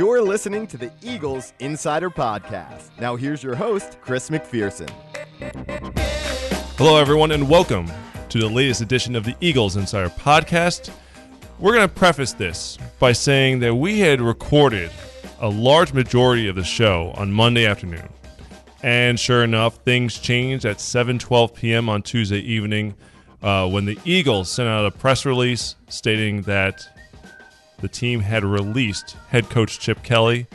You're listening to the Eagles Insider Podcast. Now, here's your host, Chris McPherson. Hello, everyone, and welcome to the latest edition of the Eagles Insider Podcast. We're going to preface this by saying that we had recorded a large majority of the show on Monday afternoon. And sure enough, things changed at 7:12 p.m. on Tuesday evening uh, when the Eagles sent out a press release stating that the team had released head coach Chip Kelly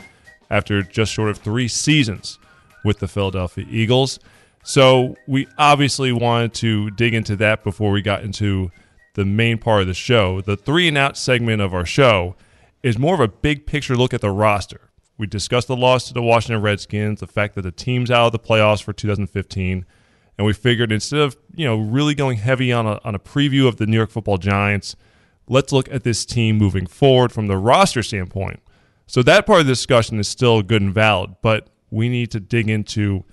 after just short of three seasons with the Philadelphia Eagles. So we obviously wanted to dig into that before we got into the main part of the show. The three and out segment of our show is more of a big picture look at the roster. We discussed the loss to the Washington Redskins, the fact that the team's out of the playoffs for 2015, and we figured instead of you know really going heavy on a, on a preview of the New York Football Giants, let's look at this team moving forward from the roster standpoint. So that part of the discussion is still good and valid, but we need to dig into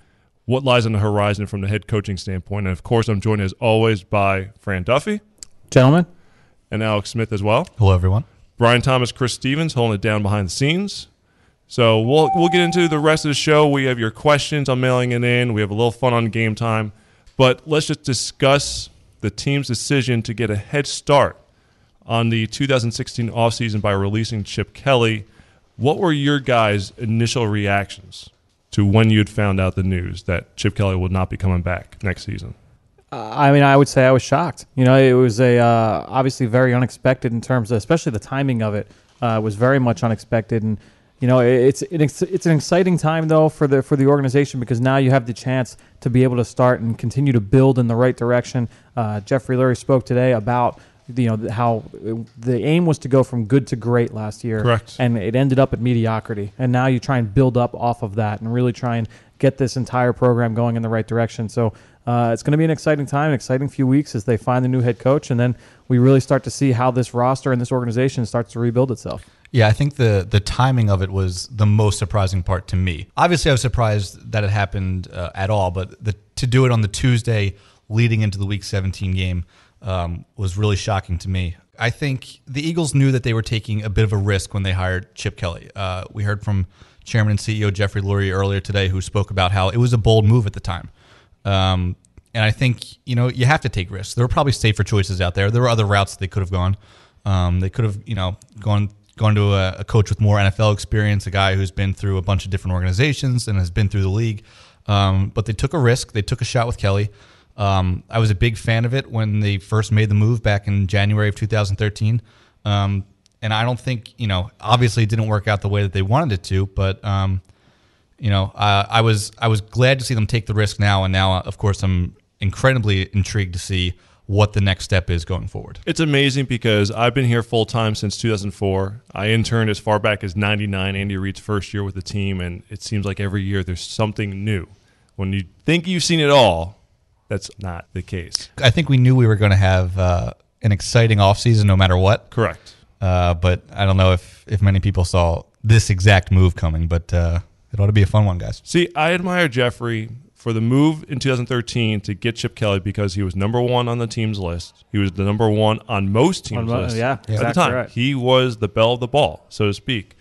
what lies on the horizon from the head coaching standpoint. And of course, I'm joined as always by Fran Duffy. Gentlemen. And Alex Smith as well. Hello, everyone. Brian Thomas, Chris Stevens holding it down behind the scenes. So we'll we'll get into the rest of the show. We have your questions. I'm mailing it in. We have a little fun on game time. But let's just discuss the team's decision to get a head start on the 2016 offseason by releasing Chip Kelly. What were your guys' initial reactions to when you had found out the news that Chip Kelly would not be coming back next season? Uh, I mean, I would say I was shocked. You know, it was a uh, obviously very unexpected in terms of, especially the timing of it uh, was very much unexpected, and you know, it's it's it's an exciting time though for the for the organization because now you have the chance to be able to start and continue to build in the right direction. Uh, Jeffrey Lurie spoke today about you know how the aim was to go from good to great last year, correct, and it ended up at mediocrity. And now you try and build up off of that and really try and get this entire program going in the right direction. So uh, it's going to be an exciting time, an exciting few weeks as they find the new head coach, and then we really start to see how this roster and this organization starts to rebuild itself. Yeah, I think the the timing of it was the most surprising part to me. Obviously, I was surprised that it happened uh, at all, but the, to do it on the Tuesday leading into the Week 17 game um, was really shocking to me. I think the Eagles knew that they were taking a bit of a risk when they hired Chip Kelly. Uh, we heard from Chairman and CEO Jeffrey Lurie earlier today, who spoke about how it was a bold move at the time. Um, and I think you know you have to take risks. There were probably safer choices out there. There were other routes they could have gone. Um, they could have you know gone gone to a, a, coach with more NFL experience, a guy who's been through a bunch of different organizations and has been through the league. Um, but they took a risk. They took a shot with Kelly. Um, I was a big fan of it when they first made the move back in January of 2013. Um, and I don't think, you know, obviously it didn't work out the way that they wanted it to, but, um, you know, I was I was glad to see them take the risk now, and now, of course, I'm incredibly intrigued to see what the next step is going forward. It's amazing because I've been here full time since 2004. I interned as far back as 99, Andy Reid's first year with the team, and it seems like every year there's something new. When you think you've seen it all, that's not the case. I think we knew we were going to have uh, an exciting offseason no matter what. Correct. Uh, but I don't know if, if many people saw this exact move coming, but uh, it ought to be a fun one, guys. See, I admire Jeffrey for the move in 2013 to get Chip Kelly because he was number one on the team's list. He was the number one on most teams' on, lists yeah, at exactly the time. Right. He was the belle of the ball, so to speak.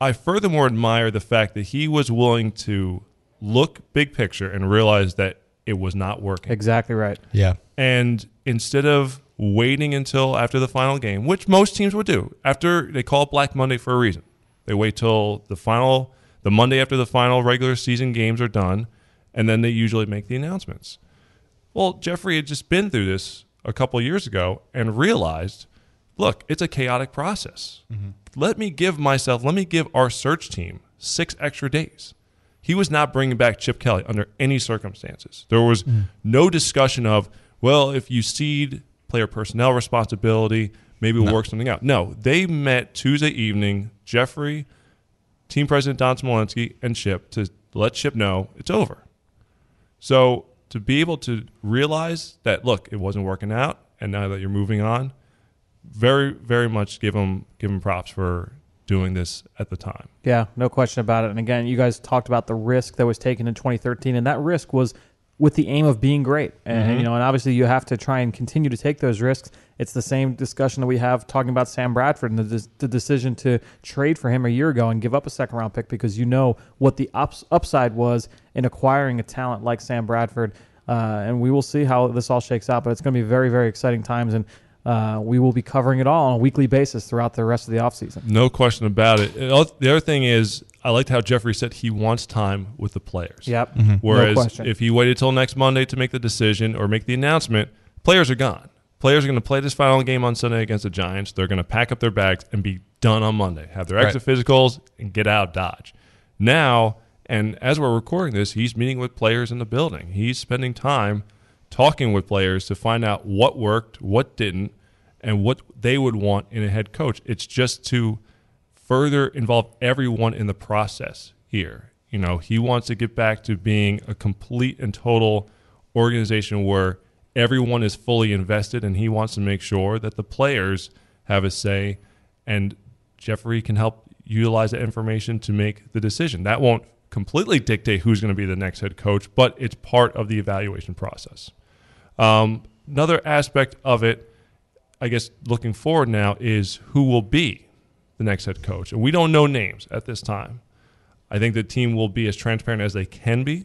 I furthermore admire the fact that he was willing to look big picture and realize that it was not working. Exactly right. Yeah. And instead of waiting until after the final game, which most teams would do, after they call it Black Monday for a reason, they wait till the final, the Monday after the final regular season games are done and then they usually make the announcements. Well, Jeffrey had just been through this a couple years ago and realized, look, it's a chaotic process. Mm-hmm. Let me give myself, let me give our search team six extra days. He was not bringing back Chip Kelly under any circumstances. There was mm. no discussion of, well, if you cede player personnel responsibility, maybe we'll no. work something out. No, they met Tuesday evening, Jeffrey, team president Don Smolenski, and Chip to let Chip know it's over. So to be able to realize that, look, it wasn't working out, and now that you're moving on, very, very much give them give them props for doing this at the time. Yeah, no question about it. And again, you guys talked about the risk that was taken in 2013, and that risk was with the aim of being great. And Mm-hmm. you know, and obviously you have to try and continue to take those risks. It's the same discussion that we have talking about Sam Bradford and the, des- the decision to trade for him a year ago and give up a second round pick because you know what the ups- upside was in acquiring a talent like Sam Bradford. Uh, and we will see how this all shakes out. But it's going to be very, very exciting times, and uh, we will be covering it all on a weekly basis throughout the rest of the offseason. No question about it. The other thing is, I liked how Jeffrey said he wants time with the players. Yep. Whereas no if he waited till next Monday to make the decision or make the announcement, players are gone. Players are going to play this final game on Sunday against the Giants. They're going to pack up their bags and be done on Monday. Have their exit physicals and get out of Dodge. Now, and as we're recording this, he's meeting with players in the building. He's spending time talking with players to find out what worked, what didn't, and what they would want in a head coach. It's just to further involve everyone in the process here. You know, he wants to get back to being a complete and total organization where everyone is fully invested and he wants to make sure that the players have a say and Jeffrey can help utilize that information to make the decision. That won't completely dictate who's going to be the next head coach, but it's part of the evaluation process. Um, another aspect of it, I guess, looking forward now is who will be the next head coach. And we don't know names at this time. I think the team will be as transparent as they can be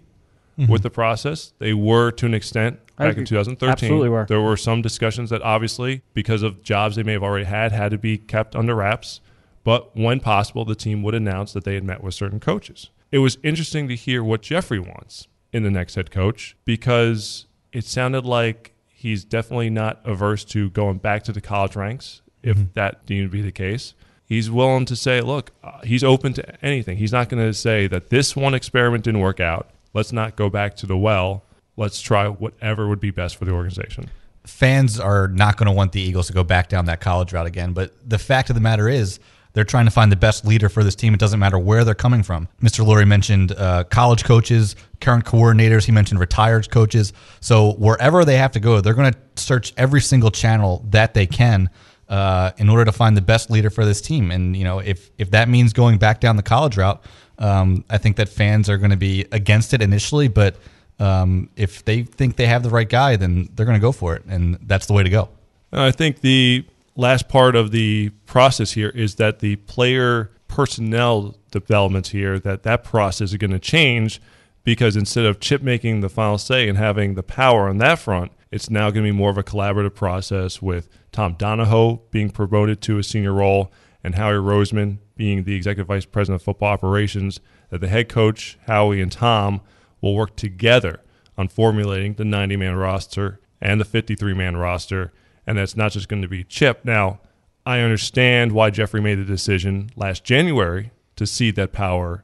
with the process. They were to an extent back in 2013. Absolutely were. There were some discussions that obviously, because of jobs they may have already had, had to be kept under wraps. But when possible, the team would announce that they had met with certain coaches. It was interesting to hear what Jeffrey wants in the next head coach because it sounded like he's definitely not averse to going back to the college ranks if that deemed to be the case. He's willing to say, look, uh, he's open to anything. He's not going to say that this one experiment didn't work out. Let's not go back to the well. Let's try whatever would be best for the organization. fans are not going to want the Eagles to go back down that college route again. But the fact of the matter is, they're trying to find the best leader for this team. It doesn't matter where they're coming from. Mr. Lurie mentioned uh, college coaches, current coordinators. He mentioned retired coaches. So wherever they have to go, they're going to search every single channel that they can uh, in order to find the best leader for this team. And you know, if if that means going back down the college route, um, I think that fans are going to be against it initially, but um, if they think they have the right guy, then they're going to go for it, and that's the way to go. I think the last part of the process here is that the player personnel developments here that that process is going to change because instead of Chip making the final say and having the power on that front, it's now going to be more of a collaborative process with Tom Donahoe being promoted to a senior role and Howie Roseman being the executive vice president of football operations. That the head coach Howie and Tom will work together on formulating the 90 man roster and the 53 man roster. And that's not just going to be Chip. Now, I understand why Jeffrey made the decision last January to cede that power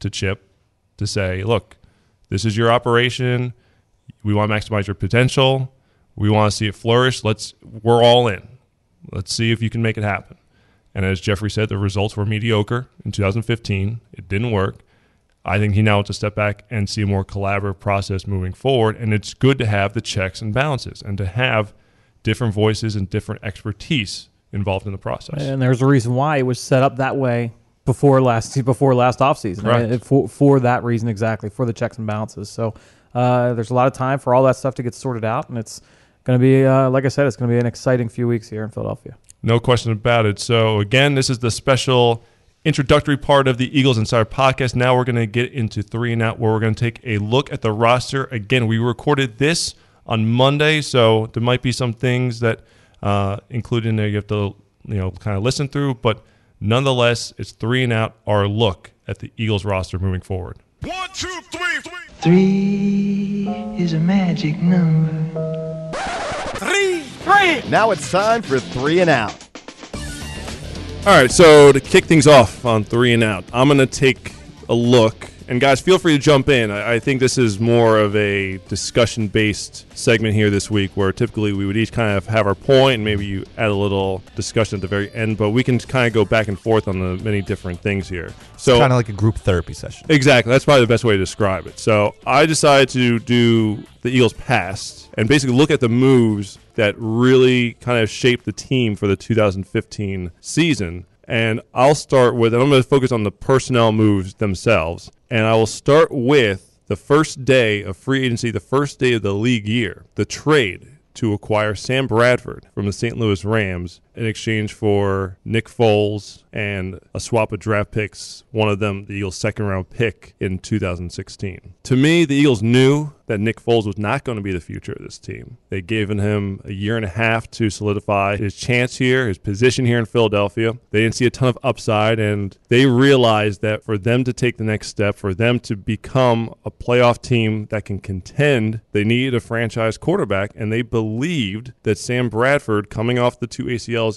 to Chip to say, look, this is your operation. We want to maximize your potential. We want to see it flourish. Let's we're all in. Let's see if you can make it happen. And as Jeffrey said, the results were mediocre in 2015. It didn't work. I think he now wants to step back and see a more collaborative process moving forward. And it's good to have the checks and balances and to have different voices and different expertise involved in the process. And there's a reason why it was set up that way before last before last offseason. Correct. Uh, For for that reason exactly, for the checks and balances. So uh, there's a lot of time for all that stuff to get sorted out, and it's going to be, uh, like I said, it's going to be an exciting few weeks here in Philadelphia. No question about it. So, again, this is the special introductory part of the Eagles Insider podcast. Now we're going to get into three and out, where we're going to take a look at the roster. Again, we recorded this on Monday, so there might be some things that uh, included in there you have to, you know, kind of listen through. But nonetheless, it's three and out. Our look at the Eagles roster moving forward. One, two, three, three. Three is a magic number. Three, three. Now it's time for three and out. All right, so to kick things off on three and out, I'm going to take a look. And guys, feel free to jump in. I, I think this is more of a discussion based segment here this week where typically we would each kind of have our point and maybe you add a little discussion at the very end, but we can kind of go back and forth on the many different things here. So, kind of like a group therapy session. Exactly. That's probably the best way to describe it. So I decided to do the Eagles past and basically look at the moves that really kind of shaped the team for the 2015 season. And I'll start with, and I'm going to focus on the personnel moves themselves. And I will start with the first day of free agency, the first day of the league year, the trade to acquire Sam Bradford from the St. Louis Rams in exchange for Nick Foles and a swap of draft picks, one of them the Eagles' second round pick in 2016. To me, the Eagles knew that Nick Foles was not going to be the future of this team. They'd given him a year and a half to solidify his chance here, his position here in Philadelphia. They didn't see a ton of upside, and they realized that for them to take the next step, for them to become a playoff team that can contend, they needed a franchise quarterback, and they believed that Sam Bradford, coming off the two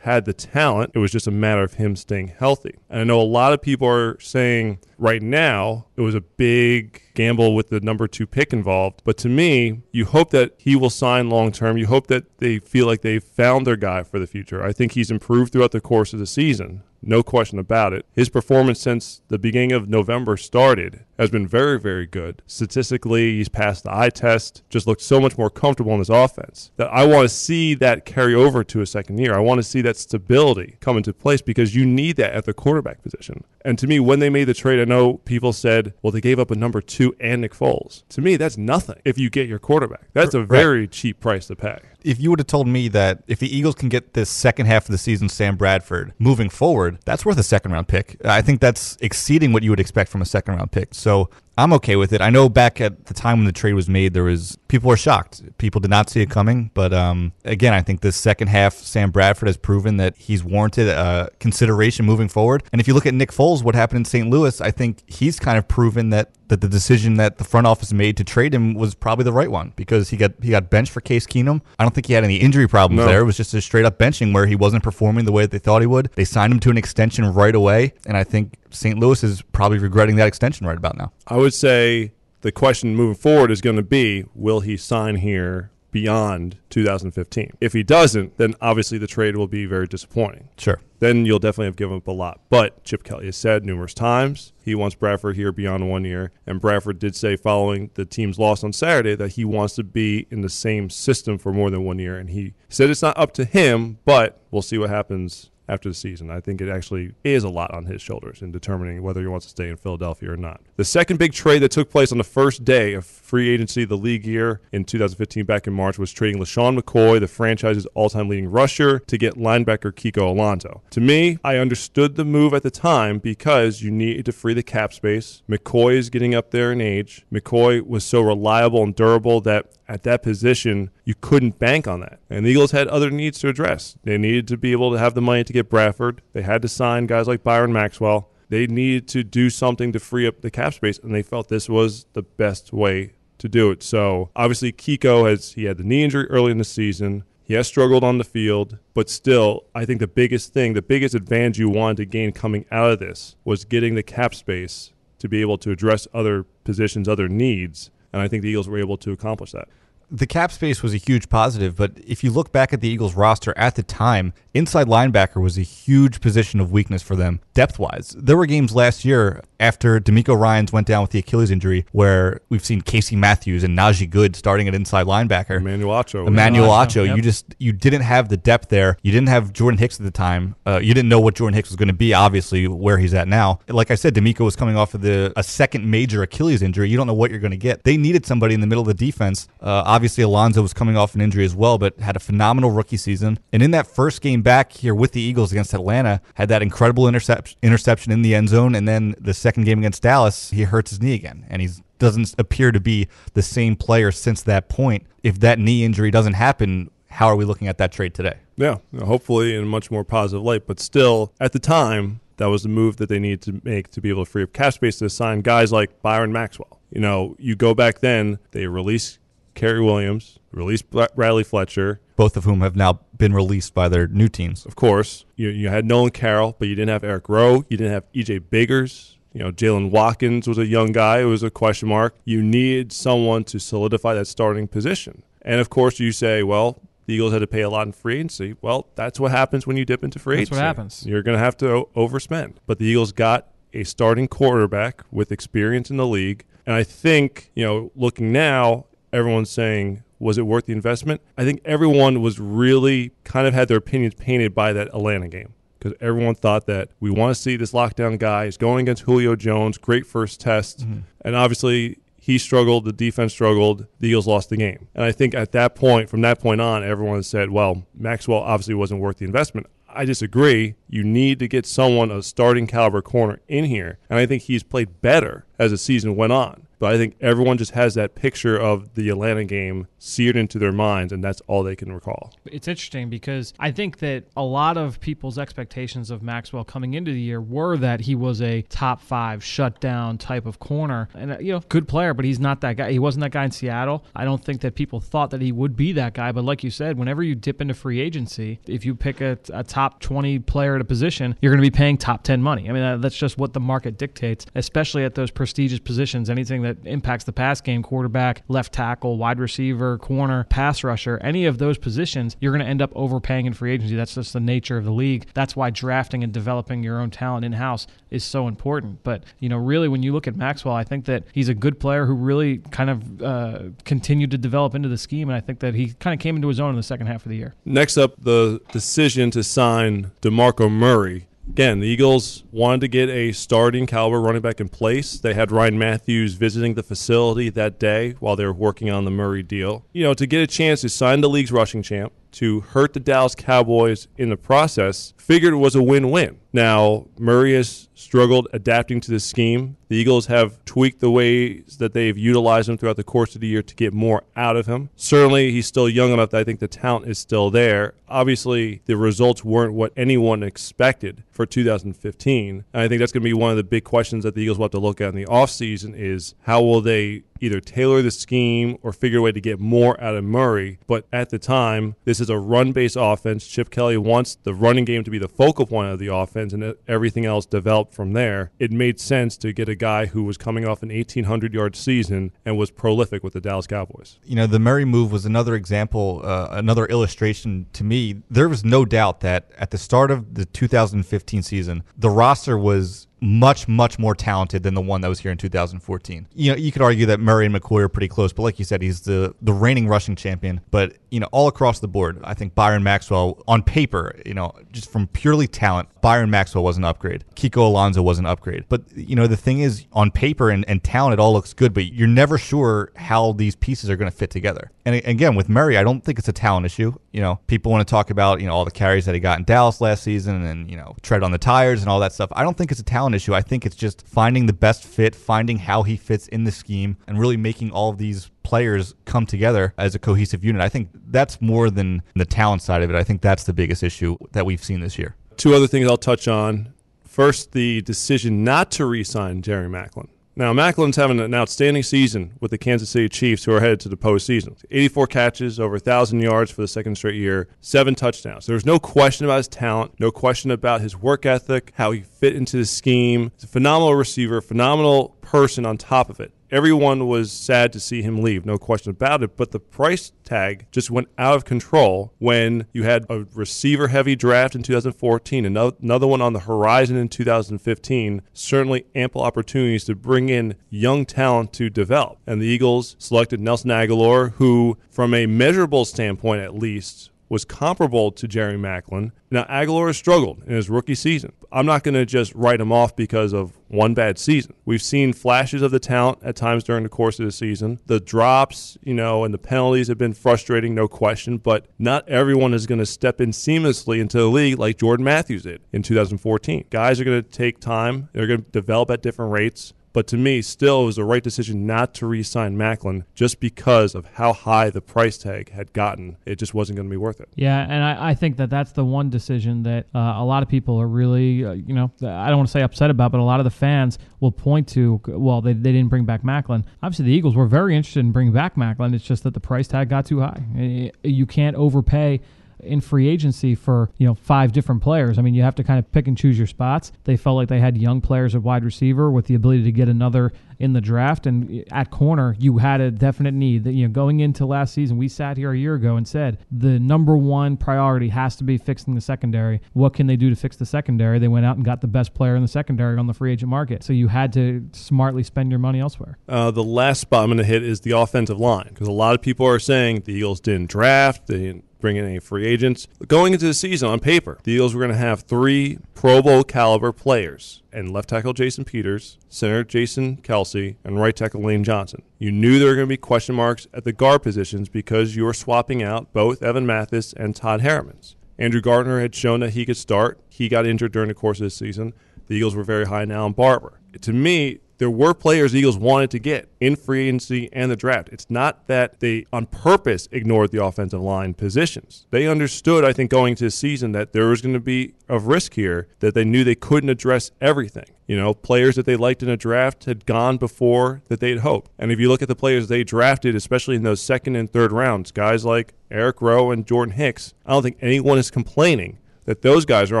Had the talent. It was just a matter of him staying healthy. And I know a lot of people are saying right now it was a big gamble with the number two pick involved. But to me, you hope that he will sign long term. You hope that they feel like they've found their guy for the future. I think he's improved throughout the course of the season. No question about it. His performance since the beginning of November started has been very, very good. Statistically, he's passed the eye test, just looked so much more comfortable in his offense that I want to see that carry over to a second year. I want to see that stability come into place because you need that at the quarterback position. And to me, when they made the trade, I know people said, well, they gave up a number two and Nick Foles. To me, that's nothing if you get your quarterback. That's a very cheap price to pay if you would have told me that if the Eagles can get this second half of the season Sam Bradford moving forward, that's worth a second round pick. I think that's exceeding what you would expect from a second round pick. So I'm okay with it. I know back at the time when the trade was made, there was people were shocked. People did not see it coming. But um, again, I think this second half, Sam Bradford has proven that he's warranted uh, consideration moving forward. And if you look at Nick Foles, what happened in St. Louis, I think he's kind of proven that that the decision that the front office made to trade him was probably the right one because he got he got benched for Case Keenum. I don't think he had any injury problems No. there. It was just a straight up benching where he wasn't performing the way that they thought he would. They signed him to an extension right away, and I think St. Louis is probably regretting that extension right about now. I would say the question moving forward is going to be will he sign here beyond 2015? If he doesn't, then obviously the trade will be very disappointing. Sure. Then you'll definitely have given up a lot. But Chip Kelly has said numerous times he wants Bradford here beyond one year. And Bradford did say following the team's loss on Saturday that he wants to be in the same system for more than one year. And he said it's not up to him, but we'll see what happens after the season. I think it actually is a lot on his shoulders in determining whether he wants to stay in Philadelphia or not. The second big trade that took place on the first day of free agency, the league year in 2015, back in March, was trading LeSean McCoy, the franchise's all time leading rusher, to get linebacker Kiko Alonso. To me, I understood the move at the time because you needed to free the cap space. McCoy is getting up there in age. McCoy was so reliable and durable that at that position, you couldn't bank on that. And the Eagles had other needs to address. They needed to be able to have the money to get Bradford. They had to sign guys like Byron Maxwell. They needed to do something to free up the cap space, and they felt this was the best way to do it. So obviously, Kiko has he had the knee injury early in the season. He has struggled on the field, but still, I think the biggest thing, the biggest advantage you wanted to gain coming out of this was getting the cap space to be able to address other positions, other needs. And I think the Eagles were able to accomplish that. The cap space was a huge positive, but if you look back at the Eagles roster at the time, inside linebacker was a huge position of weakness for them depth wise. There were games last year after DeMeco Ryans went down with the Achilles injury where we've seen Casey Matthews and Najee Goode starting at inside linebacker. Emmanuel Acho. Emmanuel Acho, Acho, yep. you just you didn't have the depth there. You didn't have Jordan Hicks at the time. Uh, you didn't know what Jordan Hicks was going to be. Obviously, where he's at now. Like I said, DeMeco was coming off of the a second major Achilles injury. You don't know what you're going to get. They needed somebody in the middle of the defense. Uh, obviously, Alonso was coming off an injury as well, but had a phenomenal rookie season. And in that first game back here with the Eagles against Atlanta, had that incredible intercept, interception in the end zone. And then the second game against Dallas, he hurts his knee again, and he's doesn't appear to be the same player since that point. If that knee injury doesn't happen, how are we looking at that trade today? Yeah, hopefully in a much more positive light. But still, at the time, that was the move that they needed to make to be able to free up cap space to sign guys like Byron Maxwell. You know, you go back then, they released Cary Williams, released Bra- Bradley Fletcher. Both of whom have now been released by their new teams. Of course, you, you had Nolan Carroll, but you didn't have Eric Rowe. You didn't have EJ Biggers. You know, Jaylen Watkins was a young guy. It was a question mark. You needed someone to solidify that starting position. And of course, you say, well, the Eagles had to pay a lot in free agency. Well, that's what happens when you dip into free agency. That's what happens. You're going to have to o- overspend. But the Eagles got a starting quarterback with experience in the league. And I think, you know, looking now, everyone's saying, was it worth the investment? I think everyone was really kind of had their opinions painted by that Atlanta game because everyone thought that we want to see this lockdown guy. He's going against Julio Jones, great first test. Mm-hmm. And obviously, He struggled, the defense struggled, the Eagles lost the game. And I think at that point, from that point on, everyone said, well, Maxwell obviously wasn't worth the investment. I disagree. You need to get someone, a starting caliber corner, in here. And I think he's played better as the season went on. But I think everyone just has that picture of the Atlanta game seared into their minds, and that's all they can recall. It's interesting because I think that a lot of people's expectations of Maxwell coming into the year were that he was a top five shutdown type of corner, and uh, you know, good player, but he's not that guy. He wasn't that guy in Seattle. I don't think that people thought that he would be that guy. But like you said, whenever you dip into free agency, if you pick a, a top twenty player at a position, you're going to be paying top ten money. I mean, that's just what the market dictates, especially at those prestigious positions. Anything that impacts the pass game, quarterback, left tackle, wide receiver, corner, pass rusher, any of those positions, you're going to end up overpaying in free agency. That's just the nature of the league. That's why drafting and developing your own talent in house is so important. But, you know, really, when you look at Maxwell, I think that he's a good player who really kind of uh, continued to develop into the scheme. And I think that he kind of came into his own in the second half of the year. Next up, the decision to sign DeMarco Murray. Again, the Eagles wanted to get a starting caliber running back in place. They had Ryan Mathews visiting the facility that day while they were working on the Murray deal. You know, to get a chance to sign the league's rushing champ, to hurt the Dallas Cowboys in the process, figured it was a win win. Now, Murray has struggled adapting to the scheme. The Eagles have tweaked the ways that they've utilized him throughout the course of the year to get more out of him. Certainly, he's still young enough that I think the talent is still there. Obviously, the results weren't what anyone expected for 2015. And I think that's going to be one of the big questions that the Eagles will have to look at in the offseason is how will they either tailor the scheme or figure a way to get more out of Murray. But at the time, this is a run based offense. Chip Kelly wants the running game to be the focal point of the offense and everything else developed from there. It made sense to get a guy who was coming off an 1,800 yard season and was prolific with the Dallas Cowboys. You know, the Murray move was another example, uh, another illustration to me. There was no doubt that at the start of the 2015 season, the roster was much, much more talented than the one that was here in 2014. You know, you could argue that Murray and McCoy are pretty close, but like you said, he's the the reigning rushing champion. But you know, all across the board, I think Byron Maxwell, on paper, you know, just from purely talent, Byron Maxwell was an upgrade. Kiko Alonso was an upgrade. But you know, the thing is, on paper and, and talent, it all looks good, but you're never sure how these pieces are going to fit together. And again, with Murray, I don't think it's a talent issue. You know, people want to talk about you know all the carries that he got in Dallas last season, and you know, tread on the tires and all that stuff. I don't think it's a talent issue. I think it's just finding the best fit, finding how he fits in the scheme, and really making all of these players come together as a cohesive unit. I think that's more than the talent side of it. I think that's the biggest issue that we've seen this year. Two other things I'll touch on. First, the decision not to re sign Jerry Maclin. Now, Maclin's having an outstanding season with the Kansas City Chiefs, who are headed to the postseason. 84 catches, over 1,000 yards for the second straight year, seven touchdowns. There's no question about his talent, no question about his work ethic, how he fit into the scheme. He's a phenomenal receiver, phenomenal person on top of it. Everyone was sad to see him leave, no question about it. But the price tag just went out of control when you had a receiver heavy draft in 2014, another one on the horizon in 2015. Certainly ample opportunities to bring in young talent to develop. And the Eagles selected Nelson Agholor, who, from a measurable standpoint at least, was comparable to Jerry Maclin. Now, has struggled in his rookie season. I'm not going to just write him off because of one bad season. We've seen flashes of the talent at times during the course of the season. The drops, you know, and the penalties have been frustrating, no question, but not everyone is going to step in seamlessly into the league like Jordan Matthews did in 2014. Guys are going to take time, they're going to develop at different rates. But to me, still, it was the right decision not to re sign Maclin just because of how high the price tag had gotten. It just wasn't going to be worth it. Yeah, and I, I, think that that's the one decision that uh, a lot of people are really, uh, you know, I don't want to say upset about, but a lot of the fans will point to, well, they, they didn't bring back Maclin. Obviously, the Eagles were very interested in bringing back Maclin. It's just that the price tag got too high. You can't overpay in free agency for you know five different players. I mean, you have to kind of pick and choose your spots. They felt like they had young players at wide receiver with the ability to get another in the draft, and at corner you had a definite need. That you know going into last season, we sat here a year ago and said the number one priority has to be fixing the secondary. What can they do to fix the secondary? They went out and got the best player in the secondary on the free agent market. So you had to smartly spend your money elsewhere. Uh, the last spot I'm going to hit is the offensive line because a lot of people are saying the Eagles didn't draft, they didn't bring in any free agents. Going into the season on paper, the Eagles were going to have three Pro Bowl caliber players and left tackle Jason Peters, center Jason Kelce, and right tackle Lane Johnson. You knew there were going to be question marks at the guard positions because you were swapping out both Evan Mathis and Todd Herremans. Andrew Gardner had shown that he could start. He got injured during the course of the season. The Eagles were very high now on Barbre. To me, there were players the Eagles wanted to get in free agency and the draft. It's not that they on purpose ignored the offensive line positions. They understood, I think, going to the season that there was going to be a risk here that they knew they couldn't address everything. You know, players that they liked in a draft had gone before that they'd hoped. And if you look at the players they drafted, especially in those second and third rounds, guys like Eric Rowe and Jordan Hicks, I don't think anyone is complaining that those guys are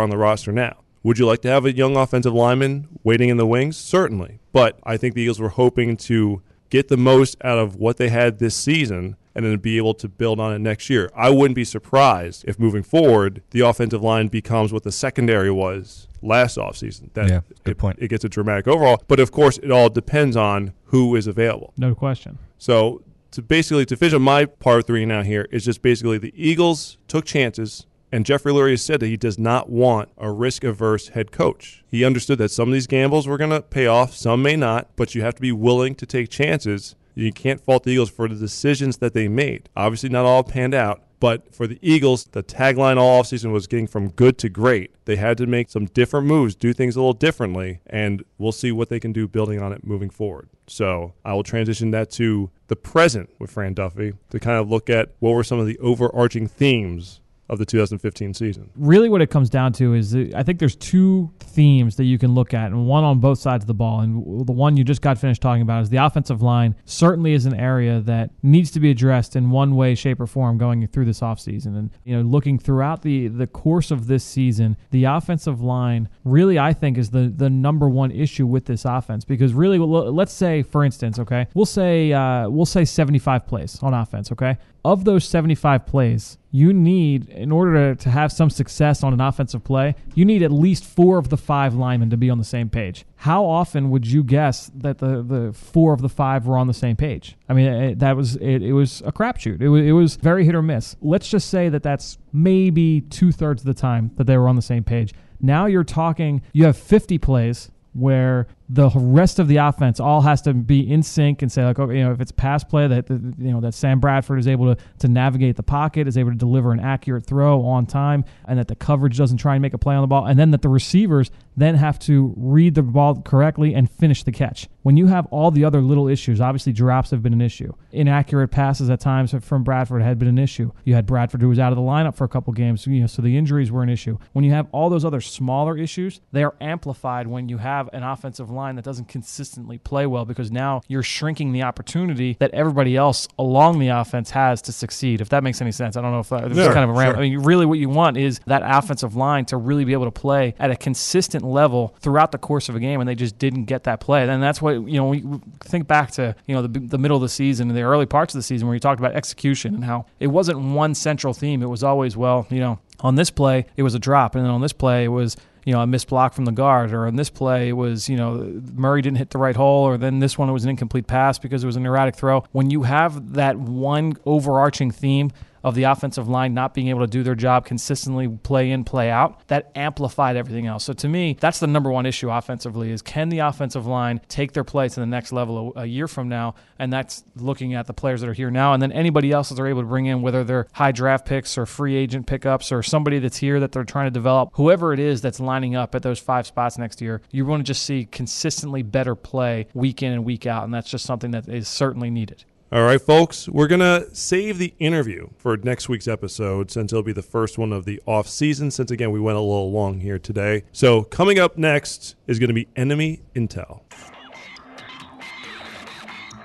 on the roster now. Would you like to have a young offensive lineman waiting in the wings? Certainly. But I think the Eagles were hoping to get the most out of what they had this season and then be able to build on it next year. I wouldn't be surprised if moving forward, the offensive line becomes what the secondary was last offseason. That Yeah, good it, point. It gets a dramatic overall. But of course, it all depends on who is available. No question. So to basically to finish up my part three now here is just basically the Eagles took chances. And Jeffrey Lurie has said that he does not want a risk averse head coach. He understood that some of these gambles were going to pay off, some may not, but you have to be willing to take chances. You can't fault the Eagles for the decisions that they made. Obviously, not all panned out, but for the Eagles, the tagline all offseason was getting from good to great. They had to make some different moves, do things a little differently, and we'll see what they can do building on it moving forward. So I will transition that to the present with Fran Duffy to kind of look at what were some of the overarching themes of the 2015 season. really what it comes down to is I think there's two themes that you can look at, and one on both sides of the ball. And the one you just got finished talking about is the offensive line certainly is an area that needs to be addressed in one way, shape, or form going through this offseason. And, you know, looking throughout the, the course of this season, the offensive line really, I think, is the, the number one issue with this offense. Because really, let's say, for instance, okay, we'll say, uh, we'll say 75 plays on offense, okay? Of those 75 plays, you need, in order to, have some success on an offensive play, you need at least four of the five linemen to be on the same page. How often would you guess that the, the four of the five were on the same page? I mean, it, that was it, it was a crapshoot. It was, it was very hit or miss. Let's just say that that's maybe two thirds of the time that they were on the same page. Now you're talking, you have 50 plays where the rest of the offense all has to be in sync and say like okay you know if it's pass play that you know that Sam Bradford is able to to navigate the pocket is able to deliver an accurate throw on time and that the coverage doesn't try and make a play on the ball and then that the receivers then have to read the ball correctly and finish the catch. When you have all the other little issues obviously drops have been an issue. Inaccurate passes at times from Bradford had been an issue. You had Bradford who was out of the lineup for a couple games you know so the injuries were an issue. When you have all those other smaller issues they are amplified when you have an offensive line that doesn't consistently play well because now you're shrinking the opportunity that everybody else along the offense has to succeed. If that makes any sense, I don't know if that, this is Yeah, kind of a ram- sure. I mean, really, what you want is that offensive line to really be able to play at a consistent level throughout the course of a game, and they just didn't get that play. And that's what you know. We we think back to you know the, the middle of the season and the early parts of the season where you talked about execution and how it wasn't one central theme. It was always well, you know, on this play it was a drop, and then on this play it was you know, a missed block from the guard, or in this play it was, you know, Murray didn't hit the right hole, or then this one it was an incomplete pass because it was an erratic throw. When you have that one overarching theme of the offensive line not being able to do their job consistently play in play out that amplified everything else. So to me that's the number one issue offensively is can the offensive line take their play to the next level a, year from now? And that's looking at the players that are here now. And then anybody else that they're able to bring in whether they're high draft picks or free agent pickups or somebody that's here that they're trying to develop whoever it is that's lining up at those five spots next year you want to just see consistently better play week in and week out. And that's just something that is certainly needed All right, folks, we're going to save the interview for next week's episode since it'll be the first one of the off season, since again, we went a little long here today. So, coming up next is going to be enemy intel.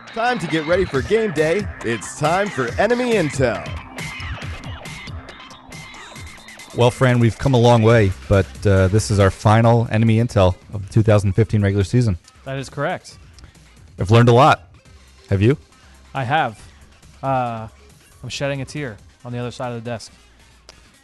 Time to get ready for game day. It's time for Enemy Intel. Well, Fran, we've come a long way, but uh, this is our final enemy intel of the 2015 regular season. that is correct I've learned a lot. Have you? I have uh, i'm shedding a tear on the other side of the desk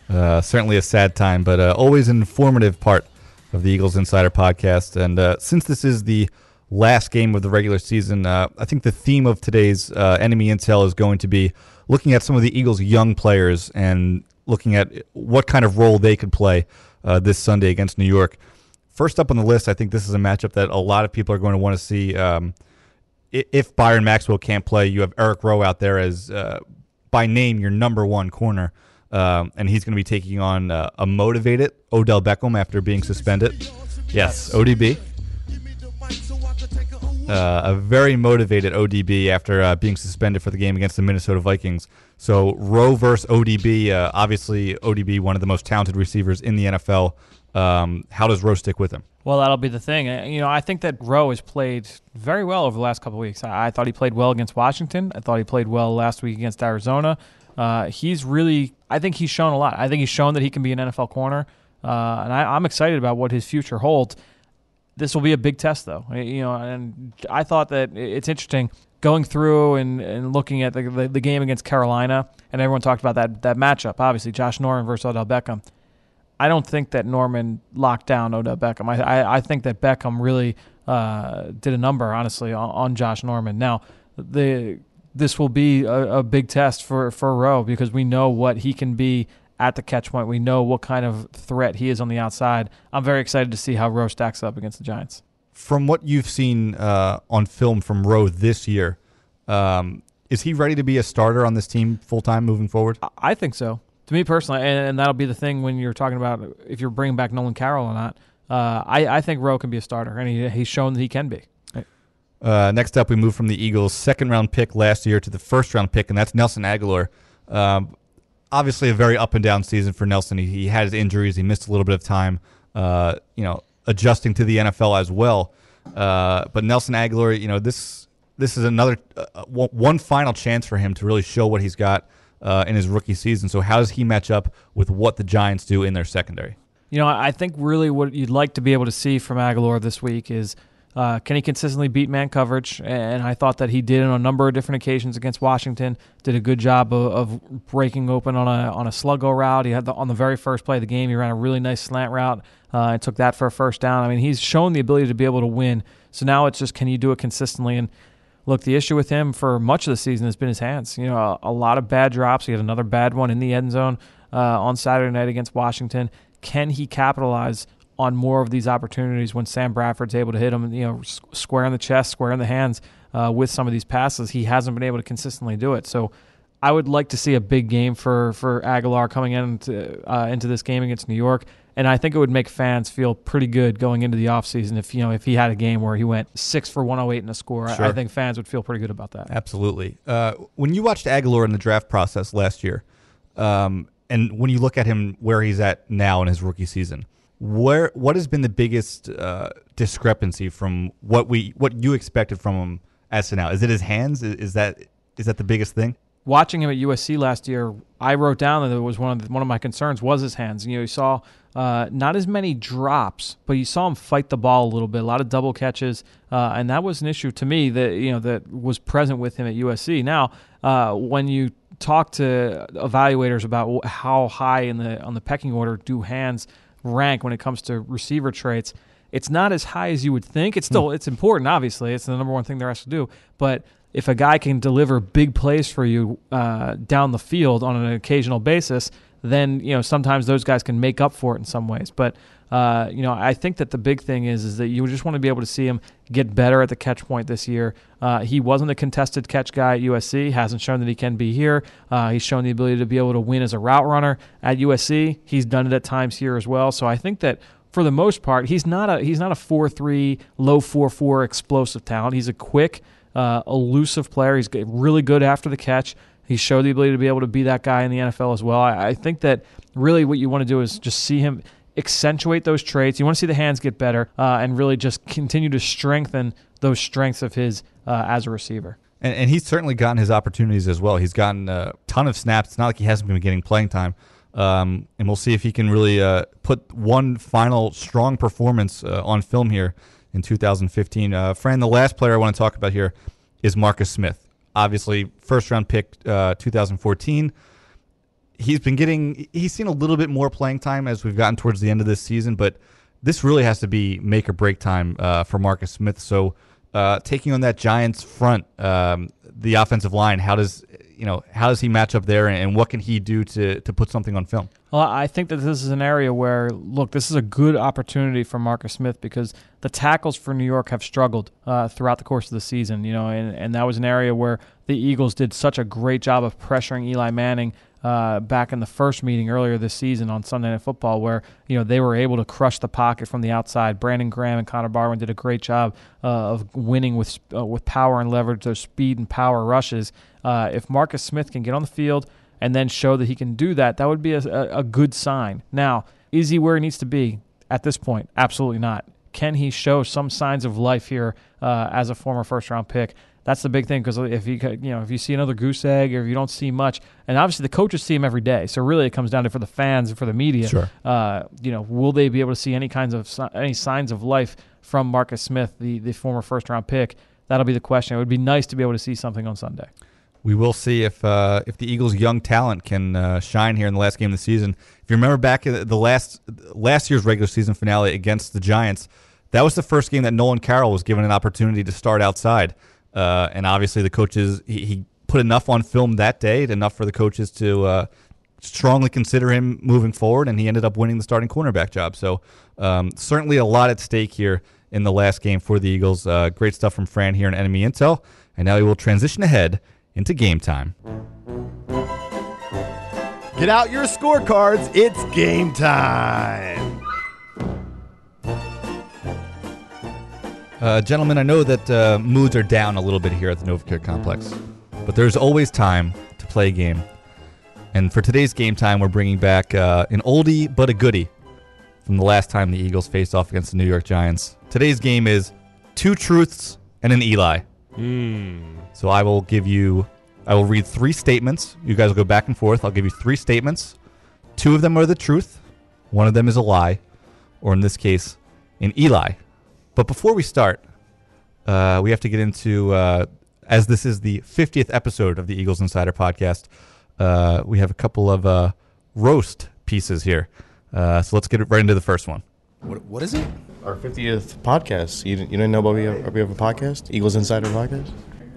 Uh, certainly a sad time, but uh, always an informative part of the Eagles Insider podcast. And uh, since this is the last game of the regular season, uh, I think the theme of today's uh, enemy intel is going to be looking at some of the Eagles' young players and looking at what kind of role they could play uh, this Sunday against New York. First up on the list, I think this is a matchup that a lot of people are going to want to see. Um, if Byron Maxwell can't play, you have Eric Rowe out there as uh, by name your number one corner, um, and he's going to be taking on uh, a motivated Odell Beckham after being suspended. Yes, ODB. Uh, a very motivated ODB after uh, being suspended for the game against the Minnesota Vikings. So Rowe versus ODB. Uh, obviously, ODB one of the most talented receivers in the NFL. Um, how does Rowe stick with him? Well, that'll be the thing. Uh, You know, I think that Rowe has played very well over the last couple weeks. I, I thought he played well against Washington. I thought he played well last week against Arizona. Uh, he's really, I think he's shown a lot. I think he's shown that he can be an NFL corner, uh, and I, I'm excited about what his future holds. This will be a big test, though. You know, and I thought that it's interesting going through and, and looking at the, the, the game against Carolina, and everyone talked about that that matchup. Obviously, Josh Norman versus Odell Beckham. I don't think that Norman locked down Odell Beckham. I I, I think that Beckham really uh, did a number, honestly, on, on Josh Norman. Now, the this will be a, a big test for for Rowe because we know what he can be at the catch point. We know what kind of threat he is on the outside. I'm very excited to see how Rowe stacks up against the Giants. From what you've seen uh, on film from Rowe this year, um, is he ready to be a starter on this team full time moving forward? I- I think so. To me personally, and, and that'll be the thing when you're talking about if you're bringing back Nolan Carroll or not. Uh, I, I think Rowe can be a starter, and he, he's shown that he can be. Uh, next up, we move from the Eagles' second round pick last year to the first round pick, and that's Nelson Agholor. Um, obviously, a very up and down season for Nelson. He, he had his injuries, he missed a little bit of time, uh, you know, adjusting to the NFL as well. Uh, but Nelson Agholor, you know, this this is another uh, one one final chance for him to really show what he's got uh, in his rookie season. So, how does he match up with what the Giants do in their secondary? You know, I think really what you'd like to be able to see from Agholor this week is uh, can he consistently beat man coverage? And I thought that he did on a number of different occasions against Washington. Did a good job of, of breaking open on a on a sluggo route. He had the, on the very first play of the game. He ran a really nice slant route uh, and took that for a first down. I mean, he's shown the ability to be able to win. So now it's just can you do it consistently? And look, the issue with him for much of the season has been his hands. You know, a, a lot of bad drops. He had another bad one in the end zone uh, on Saturday night against Washington. Can he capitalize on more of these opportunities when Sam Bradford's able to hit him, you know, square in the chest, square in the hands uh, with some of these passes? He hasn't been able to consistently do it. So I would like to see a big game for for Agholor coming into uh, into this game against New York. And I think it would make fans feel pretty good going into the offseason if you know if he had a game where he went six for 108 in a score. I- I think fans would feel pretty good about that. Absolutely. Uh, when you watched Agholor in the draft process last year, um, and when you look at him where he's at now in his rookie season, where what has been the biggest uh, discrepancy from what we what you expected from him as to now? Is it his hands? Is, is that is that the biggest thing? Watching him at USC last year, I wrote down that it was one of the, one of my concerns was his hands. You know, you saw uh, not as many drops, but you saw him fight the ball a little bit, a lot of double catches, uh, and that was an issue to me that you know that was present with him at USC. Now, uh, when you talk to evaluators about how high in the on the pecking order do hands rank when it comes to receiver traits, it's not as high as you would think. It's still it's important, obviously. It's the number one thing they're asked to do. But if a guy can deliver big plays for you uh, down the field on an occasional basis, then you know sometimes those guys can make up for it in some ways. But uh, you know, I think that the big thing is is that you just want to be able to see him get better at the catch point this year. Uh, he wasn't a contested catch guy at USC. Hasn't shown that he can be here. Uh, he's shown the ability to be able to win as a route runner at USC. He's done it at times here as well. So I think that for the most part, he's not a he's not a four three low four four explosive talent. He's a quick, uh, elusive player. He's really good after the catch. He showed the ability to be able to be that guy in the NFL as well. I, I think that really what you want to do is just see him accentuate those traits. You want to see the hands get better uh, and really just continue to strengthen those strengths of his uh, as a receiver. And, and he's certainly gotten his opportunities as well. He's gotten a ton of snaps. It's not like he hasn't been getting playing time. Um, and we'll see if he can really uh, put one final strong performance uh, on film here in 2015. Uh, Fran, the last player I want to talk about here is Marcus Smith. Obviously, first round pick uh, 2014. He's been getting, he's seen a little bit more playing time as we've gotten towards the end of this season, but this really has to be make or break time uh, for Marcus Smith. So, uh, taking on that Giants front, um, the offensive line, how does you know, how does he match up there, and what can he do to to put something on film? Well, I think that this is an area where, look, this is a good opportunity for Marcus Smith because the tackles for New York have struggled uh, throughout the course of the season, you know, and, and that was an area where the Eagles did such a great job of pressuring Eli Manning uh, back in the first meeting earlier this season on Sunday Night Football, where you know they were able to crush the pocket from the outside. Brandon Graham and Connor Barwin did a great job uh, of winning with uh, with power and leverage, those speed and power rushes. Uh, if Marcus Smith can get on the field and then show that he can do that, that would be a, a, good sign. Now, is he where he needs to be at this point? Absolutely not. Can he show some signs of life here uh, as a former first round pick? That's the big thing because if you you know if you see another goose egg or if you don't see much, and obviously the coaches see him every day, so really it comes down to for the fans and for the media. Sure. Uh, you know, will they be able to see any kinds of any signs of life from Marcus Smith, the the former first round pick? That'll be the question. It would be nice to be able to see something on Sunday. We will see if uh, if the Eagles' young talent can uh, shine here in the last game of the season. If you remember back at the last last year's regular season finale against the Giants, that was the first game that Nolan Carroll was given an opportunity to start outside. Uh, and obviously, the coaches he, he, put enough on film that day, enough for the coaches to uh, strongly consider him moving forward, and he ended up winning the starting cornerback job. So um, certainly a lot at stake here in the last game for the Eagles. Uh, great stuff from Fran here in Enemy Intel, and now we will transition ahead into game time. Get out your scorecards. It's game time. Uh, gentlemen, I know that uh, moods are down a little bit here at the Novacare Complex, but there's always time to play a game. And for today's game time, we're bringing back uh, an oldie but a goodie from the last time the Eagles faced off against the New York Giants. Today's game is two truths and an Eli. So I will give you, I will read three statements. You guys will go back and forth. I'll give you three statements. Two of them are the truth, one of them is a lie, or in this case, an Eli. But before we start, uh, we have to get into, uh, as this is the 50th episode of the Eagles Insider podcast, uh, we have a couple of uh, roast pieces here. Uh, so let's get right into the first one. What, what is it? Our 50th podcast. You didn't, you didn't know about we have, we have a podcast? Eagles Insider podcast?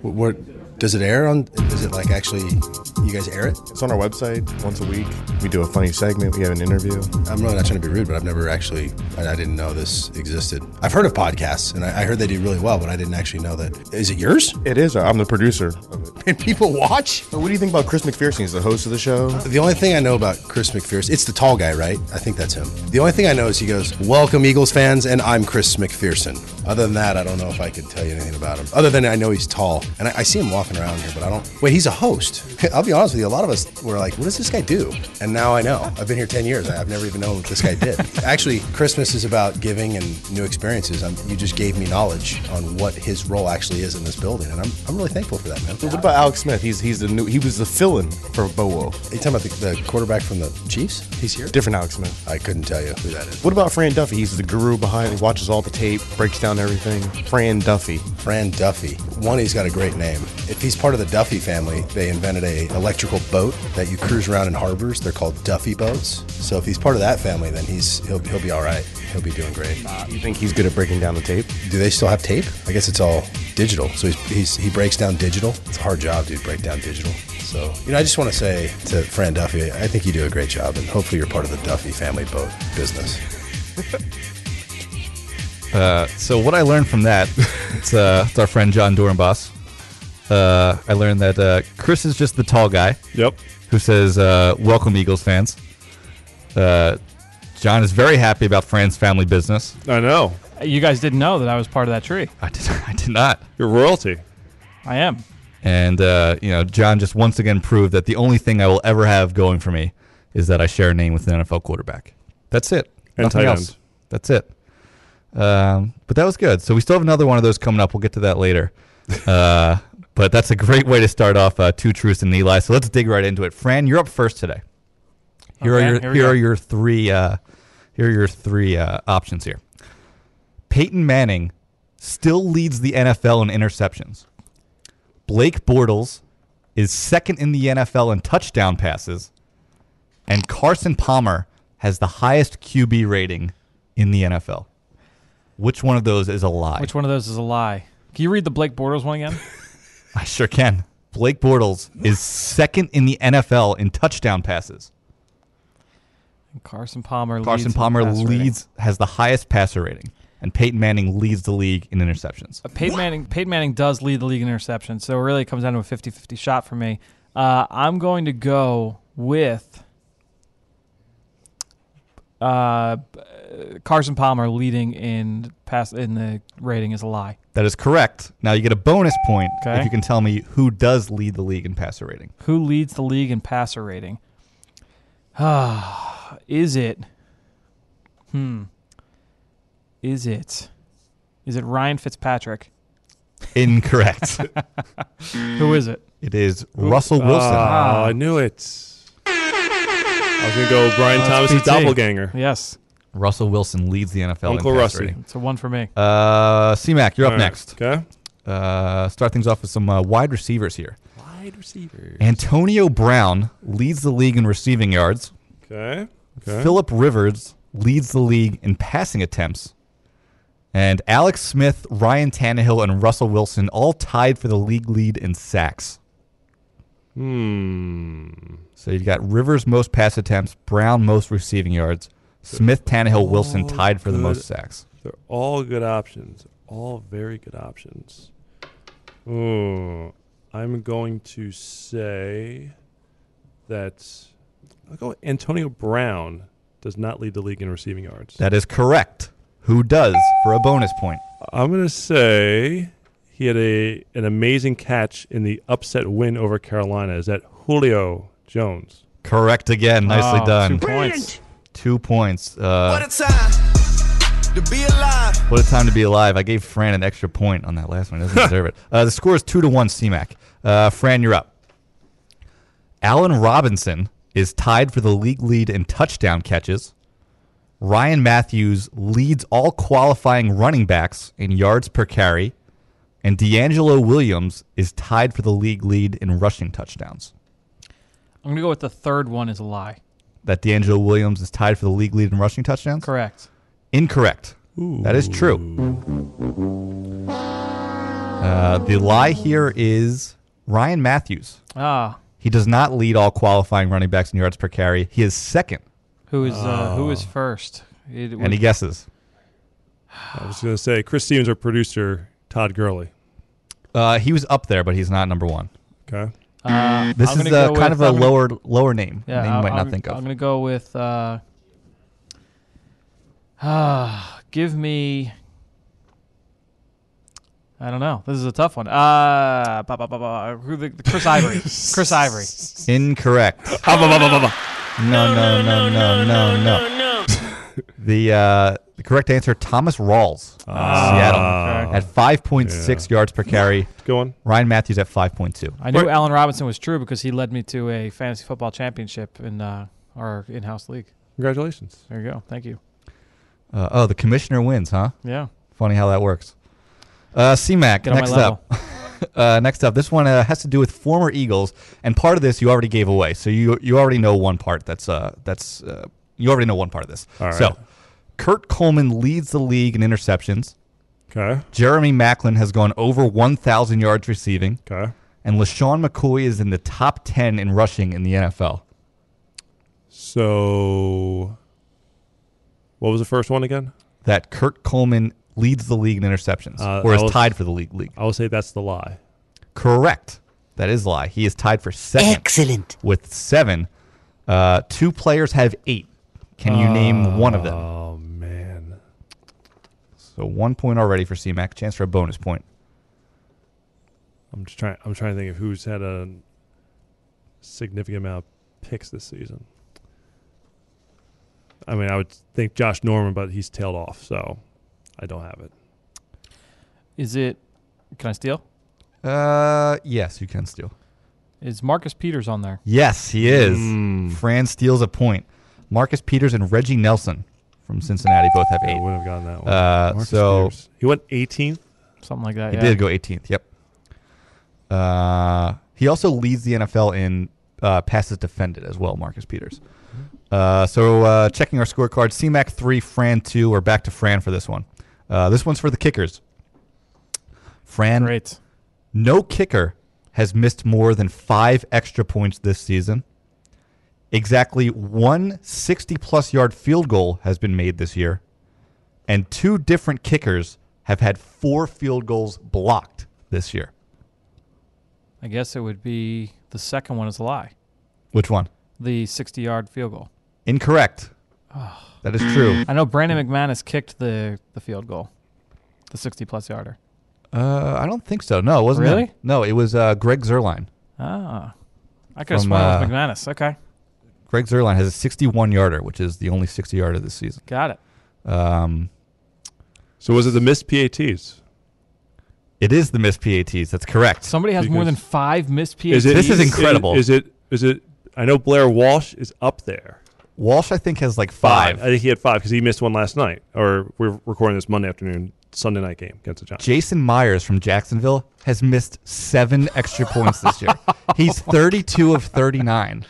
What, what does it air on? Is it like actually you guys air it? It's on our website once a week. We do a funny segment. We have an interview. I'm really not trying to be rude, but I've never actually. I, I didn't know this existed. I've heard of podcasts, and I, I heard they do really well, but I didn't actually know that. Is it yours? It is. I'm the producer of it. And people watch. So what do you think about Chris McPherson? He's the host of the show. The only thing I know about Chris McPherson, it's the tall guy, right? I think that's him. The only thing I know is he goes, "Welcome, Eagles fans," and I'm Chris McPherson. Other than that, I don't know if I could tell you anything about him. Other than I know he's tall, and I, I see him walking around here, but I don't. Wait, he's a host. I'll be honest with you. A lot of us were like, "What does this guy do?" And now I know. I've been here ten years. I've never even known what this guy did. Actually, Christmas is about giving and new experiences. i you just gave me knowledge on what his role actually is in this building, and I'm, I'm really thankful for that, man. What about Alex Smith? He's he's the new. He was the fill-in for Bo Wulf. Are you talking about the, the quarterback from the Chiefs? He's here. Different Alex Smith. I couldn't tell you who that is. What about Fran Duffy? He's the guru behind. He watches all the tape, breaks down everything. Fran Duffy. Fran Duffy. One, he's got a great name. He's part of the Duffy family, they invented a electrical boat that you cruise around in harbors. They're called Duffy boats. So if he's part of that family, then he's he'll, he'll be all right. He'll be doing great. You think he's good at breaking down the tape? Do they still have tape? I guess it's all digital. So he's, he's he breaks down digital. It's a hard job, dude. Break down digital. So you know, I just want to say to Fran Duffy, I think you do a great job, and hopefully you're part of the Duffy family boat business. Uh, so what I learned from that, it's, uh, it's our friend Jon Dorenbos. Uh, I learned that uh, Chris is just the tall guy Yep. who says, uh, "Welcome, Eagles fans." Uh, Jon is very happy about Fran's family business. I know. You guys didn't know that I was part of that tree. I did, I did not. You're royalty. I am. And uh, you know, John just once again proved that the only thing I will ever have going for me is that I share a name with an NFL quarterback. That's it. And Nothing tight else. end. That's it. Um, but that was good. So we still have another one of those coming up. We'll get to that later. uh, but that's a great way to start off uh, two truths and Eli. So let's dig right into it. Fran, you're up first today. Here Okay, are your here here are your three uh, here are your three uh, options here. Peyton Manning still leads the NFL in interceptions. Blake Bortles is second in the NFL in touchdown passes, and Carson Palmer has the highest QB rating in the NFL. Which one of those is a lie? Which one of those is a lie? Can you read the Blake Bortles one again? I sure can. Blake Bortles is second in the NFL in touchdown passes. Carson Palmer. Carson leads Palmer passer rating. leads, has the highest passer rating, and Peyton Manning leads the league in interceptions. Uh, Peyton Manning. Peyton Manning does lead the league in interceptions, so it really comes down to a 50-50 shot for me. Uh, I'm going to go with uh, Carson Palmer leading in pass in the rating is a lie. That is correct. Now you get a bonus point Okay. if you can tell me who does lead the league in passer rating. Who leads the league in passer rating? Ah, is it? Hmm. Is it? Is it Ryan Fitzpatrick? Incorrect. Who is it? it is Russell Wilson. Oh, I knew it. I was going to go Brian Oh, Thomas's it's PT. doppelganger. Yes, Russell Wilson leads the NFL Uncle in passer Rusty. rating. it's a one for me. Uh, C-Mac, you're up All right, next. Okay. Uh, start things off with some uh, wide receivers here. Wide receivers. Antonio Brown leads the league in receiving yards. Okay. Okay. Philip Rivers leads the league in passing attempts. And Alex Smith, Ryan Tannehill, and Russell Wilson all tied for the league lead in sacks. Hmm. So you've got Rivers most pass attempts, Brown most receiving yards, Smith, Tannehill, Wilson tied for the most sacks. They're all good options. All very good options. Ooh. I'm going to say that I'll go Antonio Brown does not lead the league in receiving yards. That is correct. Who does for a bonus point? I'm going to say he had a an amazing catch in the upset win over Carolina. Is that Julio Jones? Correct again. Nicely Oh, done. Two points. Two points. Uh, What a time to be alive. What a time to be alive. I gave Fran an extra point on that last one. He doesn't deserve it. Uh, the score is 2 to 1 CMAC. Uh, Fran, you're up. Allen Robinson is tied for the league lead in touchdown catches. Ryan Mathews leads all qualifying running backs in yards per carry. And DeAngelo Williams is tied for the league lead in rushing touchdowns. I'm gonna go with the third one is a lie. That DeAngelo Williams is tied for the league lead in rushing touchdowns? Correct. Incorrect. That is true. Uh, the lie here is Ryan Mathews. Ah, He does not lead all qualifying running backs in yards per carry. He is second. who is uh, who Oh. is first? It Any guesses? I was going to say Chris Stevens, our producer, Todd Gurley. Uh, he was up there, but he's not number one. Okay. Uh, This I'm is gonna uh, go kind with- of a I'm gonna- lower lower name. Yeah, name you might I'm, not think of. I'm gonna go with. Uh, ah, give me. I don't know. This is a tough one. Uh, ba, ba, ba, ba, who the, Chris Ivory. Chris Ivory. Incorrect. No, no, no, no, no, no. The uh, the correct answer: Thomas Rawls, Seattle, okay. at 5.6 yards per carry. Go on. Ryan Mathews at 5.2. I knew Right. Allen Robinson was true because he led me to a fantasy football championship in uh, our in-house league. Congratulations. There you go. Thank you. Uh, oh, the commissioner wins, huh? Yeah. Funny how that works. Uh, CMAC, Get next up. uh, next up, this one uh, has to do with former Eagles, and part of this you already gave away, so you you already know one part. That's uh that's uh, you already know one part of this. All right. So, Kurt Coleman leads the league in interceptions. Okay. Jeremy Maclin has gone over 1,000 yards receiving, Okay. and LeSean McCoy is in the top 10 in rushing in the NFL. So, what was the first one again? That Kurt Coleman leads the league in interceptions, Uh, or is will- tied for the league league. I will say that's the lie. Correct. That is a lie. He is tied for second. Excellent. with seven. Uh, two players have eight. Can you name one of them? Man. So one point already for CMAC. Chance for a bonus point. I'm just trying. I'm trying to think of who's had a significant amount of picks this season. I mean, I would think Josh Norman, but he's tailed off, so I don't have it. Is it? Can I steal? Uh, yes, you can steal. Is Marcus Peters on there? Yes, he is. Mm. Fran steals a point. Marcus Peters and Reggie Nelson from Cincinnati both have I eight. would have gotten that one. Uh, so- Peters. he went 18th. Something like that. He yeah. did go 18th. Yep. Uh, he also leads the NFL in uh, passes defended as well. Marcus Peters. Uh, so uh, checking our scorecard, CMAC three, Fran two. We're back to Fran for this one. Uh, this one's for the kickers. Fran, Great. no kicker has missed more than five extra points this season. Exactly one 60 plus yard field goal has been made this year. And two different kickers have had four field goals blocked this year. I guess it would be the second one is a lie. Which one? The 60 yard field goal. Incorrect. That is true. I know Brandon McManus kicked the, the field goal, the 60 plus yarder. Uh, I don't think so. No, it wasn't. Really? No, it was uh, Greg Zuerlein. Ah. I could have sworn it uh, was McManus. Okay. Greg Zuerlein has a 61 yarder, which is the only 60 yarder this season. Got it. Um, So was it the missed PATs? it is the missed PATs. That's correct. Somebody has more than five missed PATs. Is it, This is incredible. Is, it? Is it? I know Blair Walsh is up there. Walsh, I think, has like five. I think he had five because he missed one last night. Or we're recording this Monday afternoon, Sunday night game against the Giants. Jason Myers from Jacksonville has missed seven extra points this year. He's 32 of 39.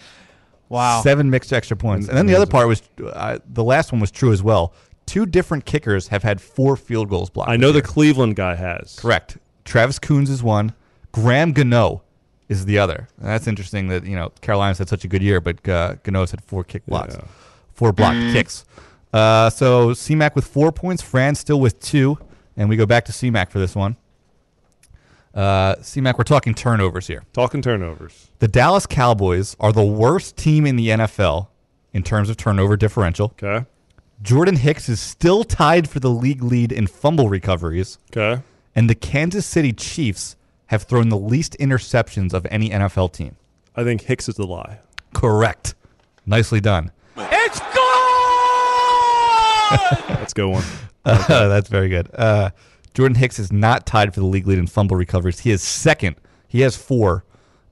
Wow. Seven mixed extra points. And then the other part was uh, the last one was true as well. Two different kickers have had four field goals blocked. I know the. Cleveland guy has. Correct. Travis Coons is one. Graham Gano is the other. And that's interesting that, you know, Carolina's had such a good year, but uh, Gano's had four kick blocks, Yeah. four blocked kicks. Uh, so CMAC with four points, Fran still with two. And we go back to CMAC for this one. Uh, CMAC, we're talking turnovers here. Talking turnovers. The Dallas Cowboys are the worst team in the NFL in terms of turnover differential. Okay. Jordan Hicks is still tied for the league lead in fumble recoveries Okay. and the Kansas City Chiefs have thrown the least interceptions of any NFL team. I think Hicks is the lie. Correct. Nicely done. It's good. Let's go one. That's very good. Uh, Jordan Hicks is not tied for the league lead in fumble recoveries. He is second. He has four.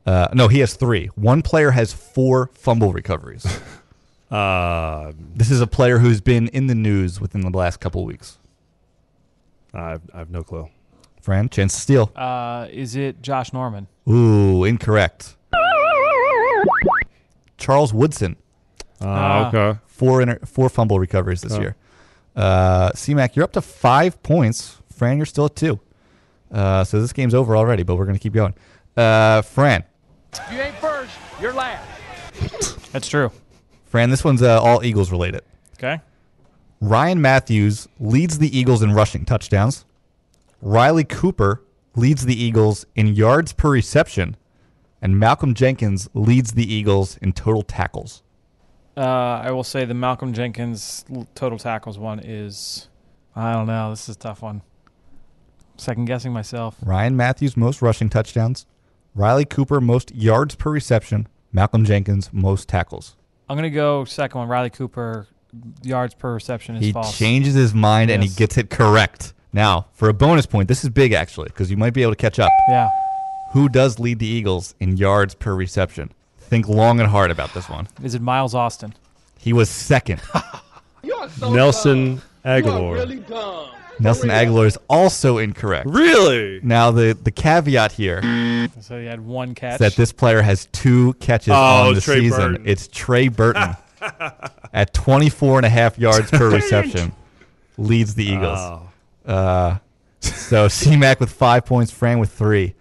Uh, no, he has three. One player has four fumble recoveries. Uh, this is a player who's been in the news within the last couple of weeks. I, I have no clue. Fran, chance to steal. Uh, is it Josh Norman? Ooh, incorrect. Charles Woodson. Uh, Ah. okay. Four inter- four fumble recoveries this Okay. year. Uh, CMAC, you're up to five points. Fran, you're still at two. Uh, so this game's over already, but we're going to keep going. Uh, Fran, You ain't first, you're last. That's true. Fran, this one's uh, all Eagles related. Okay. Ryan Mathews leads the Eagles in rushing touchdowns. Riley Cooper leads the Eagles in yards per reception. And Malcolm Jenkins leads the Eagles in total tackles. Uh, I will say the Malcolm Jenkins total tackles one is, I don't know. This is a tough one. Second guessing myself. Ryan Mathews, most rushing touchdowns. Riley Cooper, most yards per reception. Malcolm Jenkins, most tackles. I'm gonna go second one. Riley Cooper yards per reception is He false. changes his mind and he gets it correct. Now, for a bonus point, this is big actually, because you might be able to catch up. Yeah. Who does lead the Eagles in yards per reception? Think long and hard about this one. Is it Miles Austin? He was second. Nelson Agholor. Nelson Agholor is also incorrect. Really? Now, the, the caveat here So he had one catch. that this player has two catches Oh, on the Trey season. Burton. It's Trey Burton at 24 and a half yards per reception. Leads the Eagles. Oh. Uh, so CMAC with five points, Fran with three.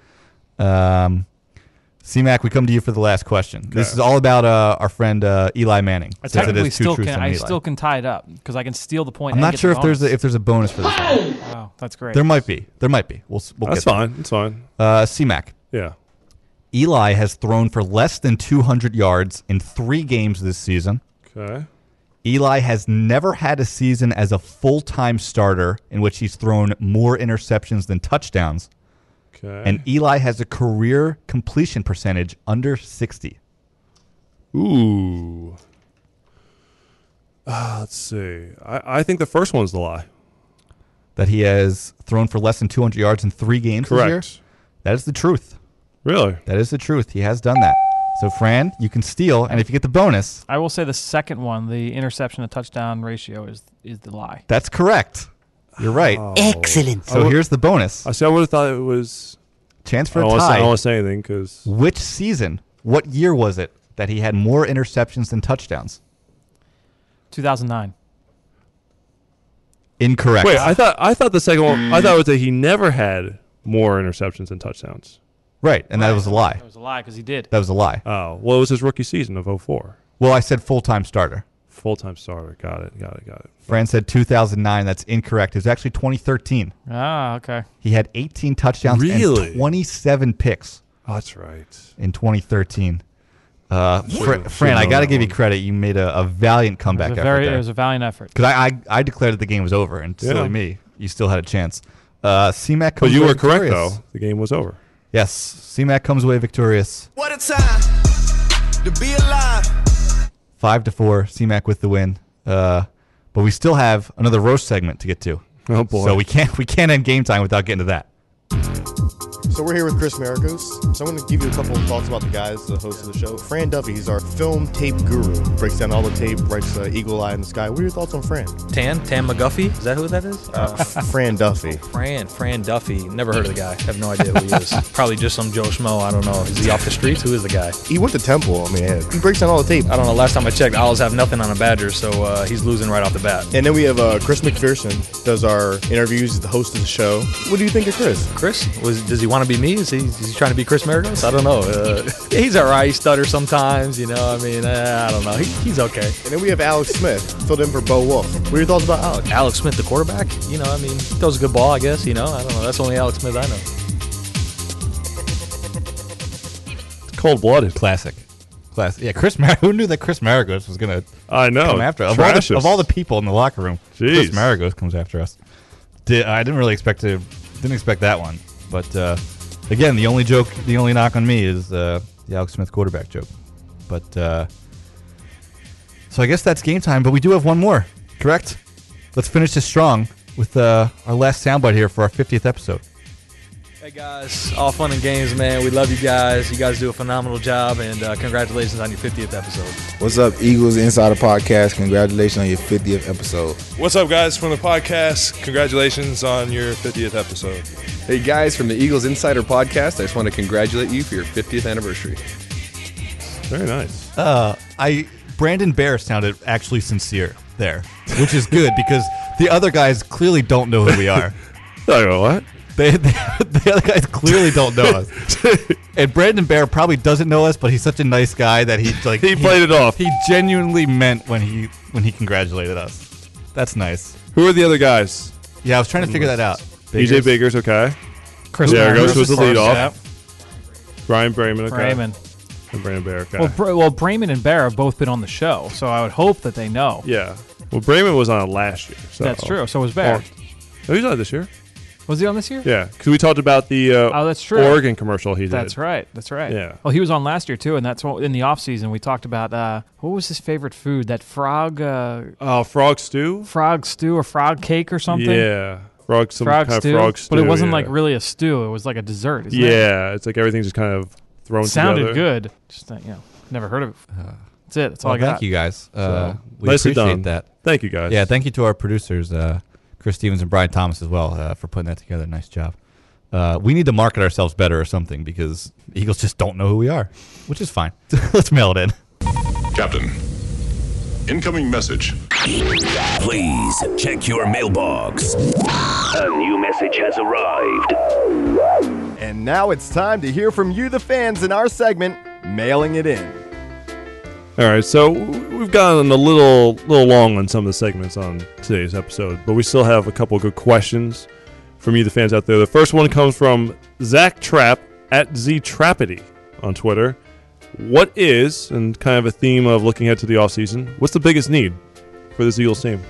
Um, CMAC, we come to you for the last question. This is all about uh, our friend uh, Eli Manning. I technically is still can. I Eli. still can tie it up because I can steal the point. I'm and not get sure the if there's a, bonus. if there's a bonus for this one. Wow, that's great. There might be. There might be. We'll we'll That's get there. fine. That's fine. Uh, CMAC. Yeah. Eli has thrown for less than 200 yards in three games this season. Okay. Eli has never had a season as a full time starter in which he's thrown more interceptions than touchdowns. Okay. And Eli has a career completion percentage under 60. Ooh. Uh, let's see. I, I think the first one's the lie. That he has thrown for less than 200 yards in three games this year. Correct. That is the truth. Really? That is the truth. He has done that. So, Fran, you can steal. And if you get the bonus, I will say the second one, the interception to touchdown ratio, is is the lie. that's correct. You're right. Oh. Excellent. So, here's the bonus I see. I would have thought it was. chance for a don't say, I don't tie. want to say anything because Which season, what year was it that he had more interceptions than touchdowns? 2009. Incorrect. wait. I thought I thought the second one. I thought it was that he never had more interceptions than touchdowns. Right, and that was a lie. That was a lie because he did. That was a lie. Oh, well, it was his rookie season of 04. Well, I said full time starter. Full time starter. Got it. Got it. Got it. Fran said 2009. That's incorrect. It was actually 2013. Ah, okay. He had 18 touchdowns Really? and 27 picks Oh, that's right. in 2013. Uh, Fra- Should've- Fran, I should've got to known give you that credit. You made a, a valiant It comeback was a effort very, there. it was a valiant effort. Because I, I I declared that the game was over, and silly Yeah. me, you still had a chance. Uh, CMAC But comes you away were correct, victorious. though. The game was over. Yes, CMAC comes away victorious, What a time to be alive. five to four. CMAC with the win. Uh, but we still have another roast segment to get to. Oh, boy. So we can't we can't end game time without getting to that. So we're here with Chris Maragos. So I'm going to give you a couple of thoughts about the guys, the host of the show. Fran Duffy, he's our film tape guru. Breaks down all the tape, writes uh, Eagle Eye in the Sky. What are your thoughts on Fran? Tan, Tan McGuffey. Is that who that is? Uh, Fran Duffy. Fran, Fran Duffy. Never heard of the guy. Have no idea who he is. Probably just some Joe Schmo. I don't know. Is he off the streets? Who is the guy? He went to Temple. I mean, he breaks down all the tape. I don't know. Last time I checked, Owls have nothing on a Badger, so uh, he's losing right off the bat. And then we have uh, Chris McPherson, does our interviews, the host of the show. What do you think of Chris? Chris, was does he want to be me? Is he, is he trying to be Chris Maragos? I don't know. Uh, he's all right. He stutters sometimes. You know. I mean, uh, I don't know. He, he's okay. And then we have Alex Smith, filled in for Bo Wulf. What are your thoughts about Alex? Alex Smith, the quarterback. You know. I mean, throws a good ball. I guess. You know. I don't know. That's only Alex Smith I know. Cold blooded. Classic, classic. Yeah, Chris. Mar- who knew that Chris Maragos was gonna I know. come after of all, the, of all the people in the locker room? Chris Maragos comes after us. Did, I didn't really expect to. Didn't expect that one. But uh, again, the only joke, the only knock on me is uh, the Alex Smith quarterback joke. But uh, so I guess that's game time. But we do have one more, correct? Let's finish this strong with uh, our last soundbite here for our 50th episode. Hey guys, all fun and games, man. We love you guys. You guys do a phenomenal job, and uh, congratulations on your 50th episode. What's up, Eagles Insider Podcast? Congratulations on your 50th episode. What's up, guys, from the podcast? Congratulations on your 50th episode. Hey, guys, from the Eagles Insider Podcast, I just want to congratulate you for your 50th anniversary. Very nice. Uh, I Brandon Bair sounded actually sincere there, which is good because the other guys clearly don't know who we are. I go, what? They, they, the other guys clearly don't know us. and Brandon Bair probably doesn't know us, but he's such a nice guy that he like He played it off. He genuinely meant when he when he congratulated us. That's nice. Who are the other guys? Yeah, I was trying to figure that out. EJ Biggers, okay. Chris there Maragos goes was the lead off. Bryan Braman, okay. Braman. And Brandon Bair, okay. Well, Bra- well, Braman and Bair have both been on the show, so I would hope that they know. yeah. Well, Braman was on last year. So. That's true. So was Bair. Oh, he's on this year. Was he on this year? Yeah, because we talked about the uh, Oh, that's true. Oregon commercial he did. That's right. That's right. Yeah. Well, he was on last year too, and that's what in the off season we talked about. Uh, what was his favorite food? That frog. Uh, Oh, frog stew. frog stew or frog cake or something. Yeah, frog some frog kind stew. of frog stew. but it wasn't yeah. like really a stew. It was like a dessert. isn't it? Yeah, it's like everything's just kind of thrown sounded together. good. Just uh, you know, never heard of it. That's it. That's all I got. thank you guys. Uh, So, we appreciate done. that. Thank you, guys. Yeah, thank you to our producers, uh, Chris Stevens and Brian Thomas as well, uh, for putting that together. Nice job. Uh, we need to market ourselves better or something because Eagles just don't know who we are, which is fine. Let's mail it in. Captain, incoming message. Please check your mailbox. A new message has arrived. And now it's time to hear from you, the fans, in our segment, Mailing It In. All right, so we've gotten a little little long on some of the segments on today's episode, but we still have a couple good questions from you, the fans out there. The first one comes from Zach Trap at Ztrappity on Twitter. What is, and kind of a theme of looking ahead to the offseason, what's the biggest need for this Eagles team?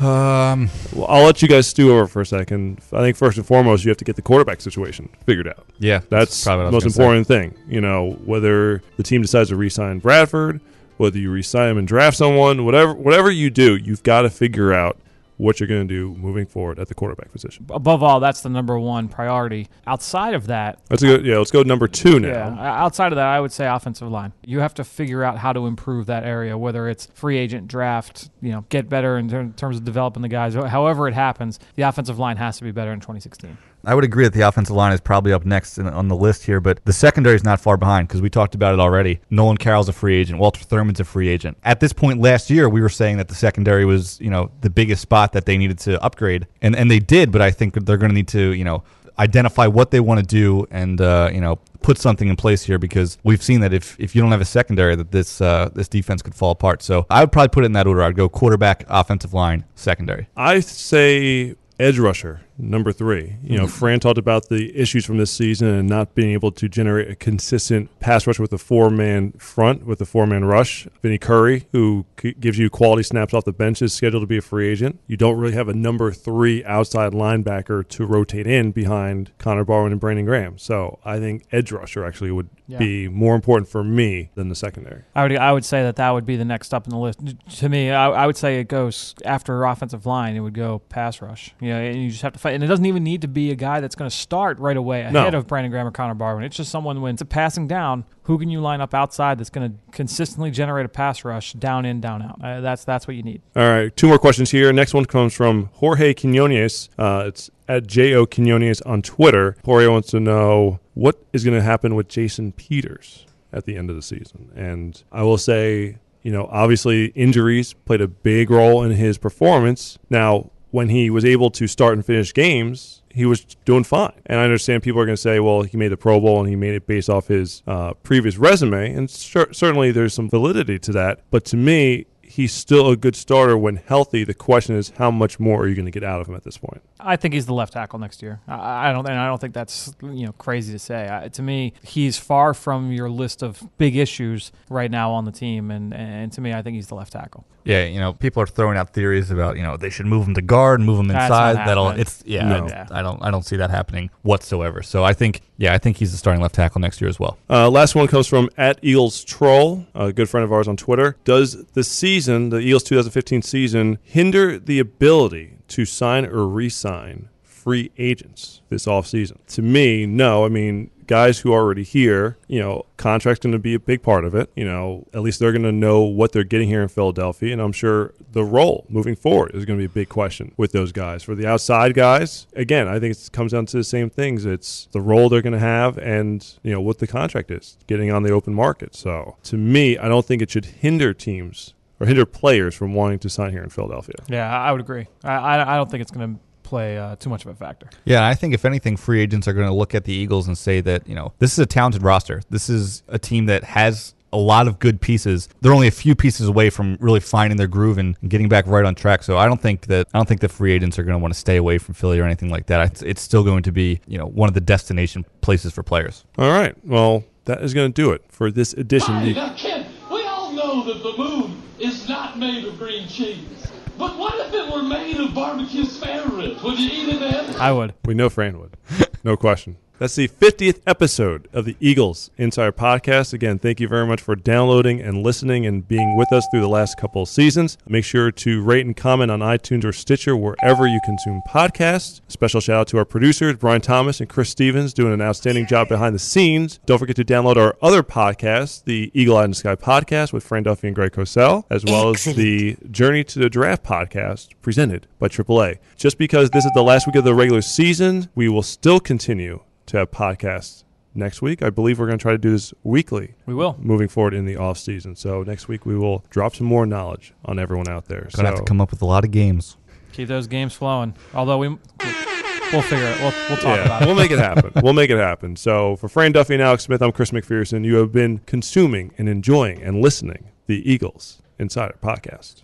Um, well, I'll let you guys stew over for a second. I think first and foremost, you have to get the quarterback situation figured out. Yeah, that's that's probably the most important thing. You know, whether the team decides to re-sign Bradford, whether you re-sign him and draft someone, whatever, whatever you do, you've got to figure out what you're going to do moving forward at the quarterback position. Above all, that's the number one priority. Outside of that, Let's go. Yeah, let's go number two now. Yeah, outside of that, I would say offensive line. You have to figure out how to improve that area, whether it's free agent draft, you know, get better in ter- terms of developing the guys. However it happens, the offensive line has to be better in 2016. I would agree that the offensive line is probably up next in, on the list here, but the secondary is not far behind because we talked about it already. Nolan Carroll's a free agent. Walter Thurmond's a free agent. At this point last year, we were saying that the secondary was, you know, the biggest spot that they needed to upgrade, and and they did. But I think they're going to need to, you know, identify what they want to do and uh, you know put something in place here because we've seen that if, if you don't have a secondary that this uh, this defense could fall apart. So I would probably put it in that order. I'd go quarterback, offensive line, secondary. I say edge rusher number three. You know, mm-hmm. Fran talked about the issues from this season and not being able to generate a consistent pass rush with a four man front, with a four man rush. Vinny Curry, who c- gives you quality snaps off the bench, is scheduled to be a free agent. You don't really have a number three outside linebacker to rotate in behind Connor Barwin and Brandon Graham. So I think edge rusher actually would Yeah. be more important for me than the secondary. I would I would say that that would be the next up in the list. To me, I, I would say it goes after offensive line. It would go pass rush. You know, and you just have to fight. And it doesn't even need to be a guy that's going to start right away No. ahead of Brandon Graham or Connor Barwin. It's just someone when it's a passing down. Who can you line up outside that's going to consistently generate a pass rush down in down out? Uh, that's that's what you need. All right, two more questions here. Next one comes from Jorge Quinones. Uh, it's at Jo Quinones on Twitter. Jorge wants to know what is going to happen with Jason Peters at the end of the season. And I will say, you know, obviously injuries played a big role in his performance. Now, when he was able to start and finish games, he was doing fine. And I understand people are going to say, well, he made the Pro Bowl and he made it based off his uh, previous resume. And cer- certainly there's some validity to that. But to me, he's still a good starter when healthy. The question is, how much more are you going to get out of him at this point? I think he's the left tackle next year. I, I don't, and I don't think that's you know crazy to say. I, to me, he's far from your list of big issues right now on the team, and and to me, I think he's the left tackle. Yeah, you know, people are throwing out theories about you know they should move him to guard, move him That's inside. That'll it's yeah, No. it's- I don't I don't see that happening whatsoever. So I think yeah, I think he's the starting left tackle next year as well. Uh, last one comes from at Eagles Troll, a good friend of ours on Twitter. Does the season, the Eagles 2015 season, hinder the ability to sign or re-sign free agents this offseason? To me, no. I mean, guys who are already here, you know, contract's going to be a big part of it. You know, at least they're going to know what they're getting here in Philadelphia, and I'm sure the role moving forward is going to be a big question with those guys. For the outside guys, again, I think it comes down to the same things. It's the role they're going to have, and you know what the contract is, getting on the open market. So, to me, I don't think it should hinder teams or hinder players from wanting to sign here in Philadelphia. Yeah, I I would agree. I I, I don't think it's going to play uh, too much of a factor. Yeah, I think if anything, free agents are going to look at the Eagles and say that you know this is a talented roster. This is a team that has a lot of good pieces. They're only a few pieces away from really finding their groove and getting back right on track. So I don't think that I don't think the free agents are going to want to stay away from Philly or anything like that. It's, it's still going to be you know one of the destination places for players. All right, well, that is going to do it for this edition. Hey, The- now, we all know that the moon is not made of green cheese. But what if it were made of barbecue spare ribs? Would you eat it then? I would. We know Fran would. No question. That's the 50th episode of the Eagles Insider Podcast. Again, thank you very much for downloading and listening and being with us through the last couple of seasons. Make sure to rate and comment on iTunes or Stitcher wherever you consume podcasts. A Special shout out to our producers, Brian Thomas and Chris Stevens, doing an outstanding job behind the scenes. Don't forget to download our other podcast, the Eagle Eye in the Sky podcast with Fran Duffy and Greg Cosell, as well as the Journey to the Draft podcast presented by AAA. Just because this is the last week of the regular season, we will still continue to have podcasts next week. I believe we're going to try to do this weekly. We will. Moving forward in the off season. So next week we will drop some more knowledge on everyone out there. Going to so have to come up with a lot of games. Keep those games flowing. Although we we'll figure it. We'll we'll talk yeah, about it. we'll make it happen. we'll make it happen. So for Fran Duffy and Alex Smith, I'm Chris McPherson. You have been consuming and enjoying and listening the Eagles Insider Podcast.